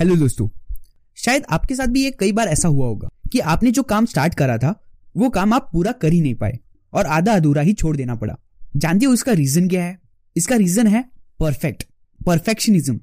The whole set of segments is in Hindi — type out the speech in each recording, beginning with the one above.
हेलो दोस्तों। शायद आपके साथ भी ये कई बार ऐसा हुआ होगा कि आपने जो काम स्टार्ट करा था, वो काम आप पूरा कर ही नहीं पाए और आधा अधूरा ही छोड़ देना पड़ा। जानते हो इसका रीजन क्या है? इसका रीजन है परफेक्ट परफेक्शनिज्म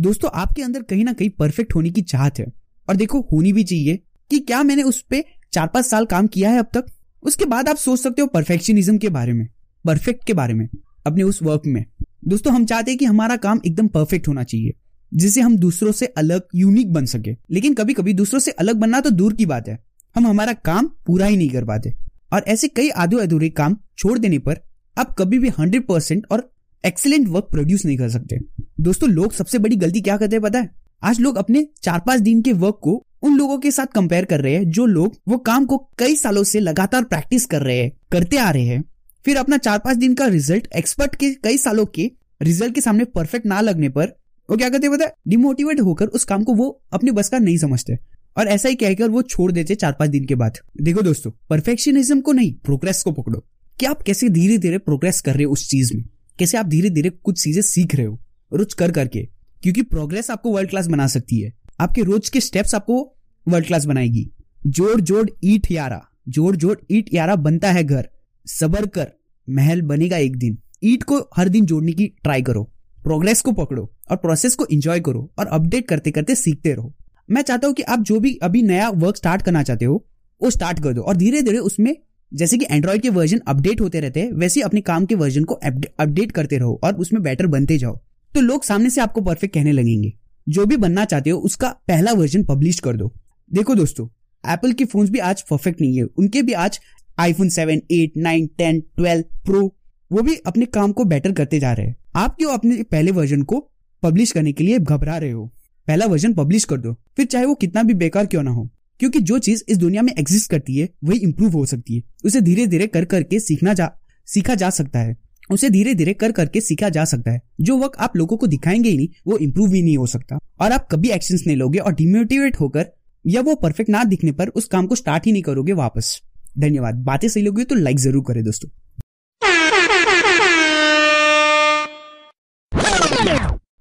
दोस्तों, आपके अंदर कहीं ना कहीं परफेक्ट होने की चाहत है और देखो, होनी भी चाहिए कि क्या मैंने उस पर चार पाँच साल काम किया है अब तक? उसके बाद आप सोच सकते हो परफेक्शनिज्म के बारे में परफेक्ट के बारे में, अपने उस वर्क में। दोस्तों, हम चाहते हैं कि हमारा काम एकदम परफेक्ट होना चाहिए। जिससे हम दूसरों से अलग यूनिक बन सके। लेकिन कभी कभी दूसरों से अलग बनना तो दूर की बात है। हम हमारा काम पूरा ही नहीं कर पाते। और ऐसे कई आधे अधूरे काम छोड़ देने पर आप कभी भी हंड्रेड परसेंट और एक्सीलेंट वर्क प्रोड्यूस नहीं कर सकते। दोस्तों, लोग सबसे बड़ी गलती क्या करते हैं पता है? आज लोग अपने चार पाँच दिन के वर्क को उन लोगों के साथ कंपेयर कर रहे हैं जो लोग वो काम को कई सालों से लगातार प्रैक्टिस कर रहे हैं, करते आ रहे हैं। फिर अपना चार पाँच दिन का रिज़ल्ट एक्सपर्ट के कई सालों के रिज़ल्ट के सामने परफेक्ट ना लगने पर वो क्या करते पता है? डिमोटिवेट होकर उस काम को वो अपने बस का नहीं समझते। और ऐसा ही कहकर वो छोड़ देते चार पाँच दिन के बाद। देखो दोस्तों परफेक्शनिज्म को नहीं प्रोग्रेस को पकड़ो। कि आप कैसे धीरे धीरे प्रोग्रेस कर रहे हो उस चीज़ में? कैसे आप धीरे धीरे कुछ चीज़ें सीख रहे हो? रोज कर करके। क्योंकि प्रोग्रेस आपको वर्ल्ड क्लास बना सकती है। आपके रोज के स्टेप्स आपको वर्ल्ड क्लास बनाएगी। जोड़ जोड़, ईट, यारा। जोड़ जोड़, ईट, यारा बनता है घर। सबर कर। महल बनेगा एक दिन। ईट को हर दिन जोड़ने की ट्राई करो। प्रोग्रेस को पकड़ो और प्रोसेस को एंजॉय करो और अपडेट करते करते सीखते रहो। मैं चाहता हूँ कि आप जो भी अभी नया वर्क स्टार्ट करना चाहते हो, वो स्टार्ट कर दो और धीरे धीरे उसमें जैसे कि एंड्रॉइड के वर्जन अपडेट होते रहते हैं, वैसे ही अपने काम के वर्जन को अपडेट करते रहो और उसमें बेटर बनते जाओ। तो लोग सामने से आपको परफेक्ट कहने लगेंगे। जो भी बनना चाहते हो, उसका पहला वर्जन पब्लिश कर दो। देखो दोस्तों एप्पल के फोन्स भी आज परफेक्ट नहीं है। उनके भी आज iPhone seven eight nine ten twelve pro वो भी अपने काम को बेटर करते जा रहे हैं। आप क्यों अपने पहले वर्जन को पब्लिश करने के लिए घबरा रहे हो? पहला वर्जन पब्लिश कर दो। फिर चाहे वो कितना भी बेकार क्यों ना हो, क्योंकि जो चीज़ इस दुनिया में एग्जिस्ट करती है, वही इम्प्रूव हो सकती है। उसे धीरे धीरे कर करके सीखना जा, सीखा जा सकता है। उसे धीरे धीरे कर करके सीखा जा सकता है। जो वक्त आप लोगों को दिखाएँगे ही नहीं, वो इम्प्रूव ही नहीं हो सकता। और आप कभी एक्शन नहीं लोगे और डिमोटिवेट होकर या वो परफेक्ट ना दिखने पर उस काम को स्टार्ट ही नहीं करोगे वापस। धन्यवाद। बातें सही लोगे तो लाइक ज़रूर करें दोस्तों।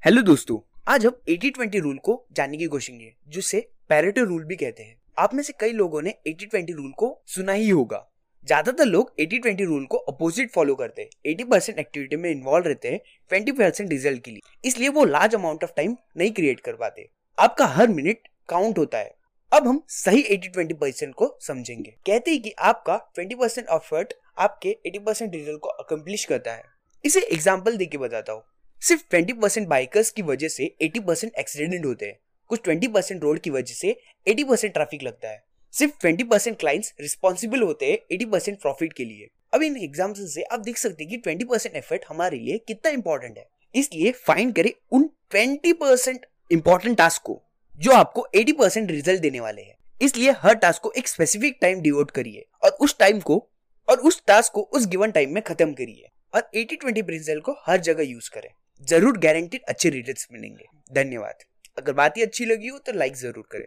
हेलो दोस्तों, आज हम 80-20 रूल को जानने की कोशिश करेंगे, जिसे पैरेटो रूल भी कहते हैं। आप में से कई लोगों ने 80-20 रूल को सुना ही होगा। ज़्यादातर लोग 80-20 रूल को अपोजिट फॉलो करते हैं। 80 परसेंट एक्टिविटी में इन्वॉल्व रहते हैं 20 परसेंट रिज़ल्ट के लिए। इसलिए वो लार्ज अमाउंट ऑफ़ टाइम नहीं क्रिएट कर पाते। आपका हर मिनट काउंट होता है। अब हम सही 80-20 परसेंट को समझेंगे। कहते हैं कि आपका 20 परसेंट एफर्ट आपके 80 परसेंट रिज़ल्ट को अकम्प्लिश करता है। इसे एग्ज़ाम्पल देके बताता हूँ। सिर्फ़ 20 परसेंट बाइकर्स की वजह से 80 परसेंट एक्सीडेंट होते हैं। कुछ 20 परसेंट रोड की वजह से 80 परसेंट ट्रैफ़िक लगता है। सिर्फ़ 20 परसेंट क्लाइंट्स रिस्पॉन्सिबल होते हैं 80 परसेंट प्रॉफिट के लिए। अब इन एग्ज़ाम्पल से आप देख सकते हैं कि 20 परसेंट एफर्ट हमारे लिए कितना इंपॉर्टेंट है। इसलिए फाइंड करें उन 20 परसेंट इंपॉर्टेंट टास्क को, जो आपको 80 परसेंट रिज़ल्ट देने वाले हैं। इसलिए हर टास्क को एक स्पेसिफिक टाइम डिवोट करिए और उस टाइम को और उस टास्क को उस गिवन टाइम में खत्म करिए और 80-20 प्रिंसिपल को हर जगह यूज़ करें। ज़रूर गारंटीड अच्छे रिज़ल्ट मिलेंगे। धन्यवाद। अगर बात ही अच्छी लगी हो तो लाइक ज़रूर करें।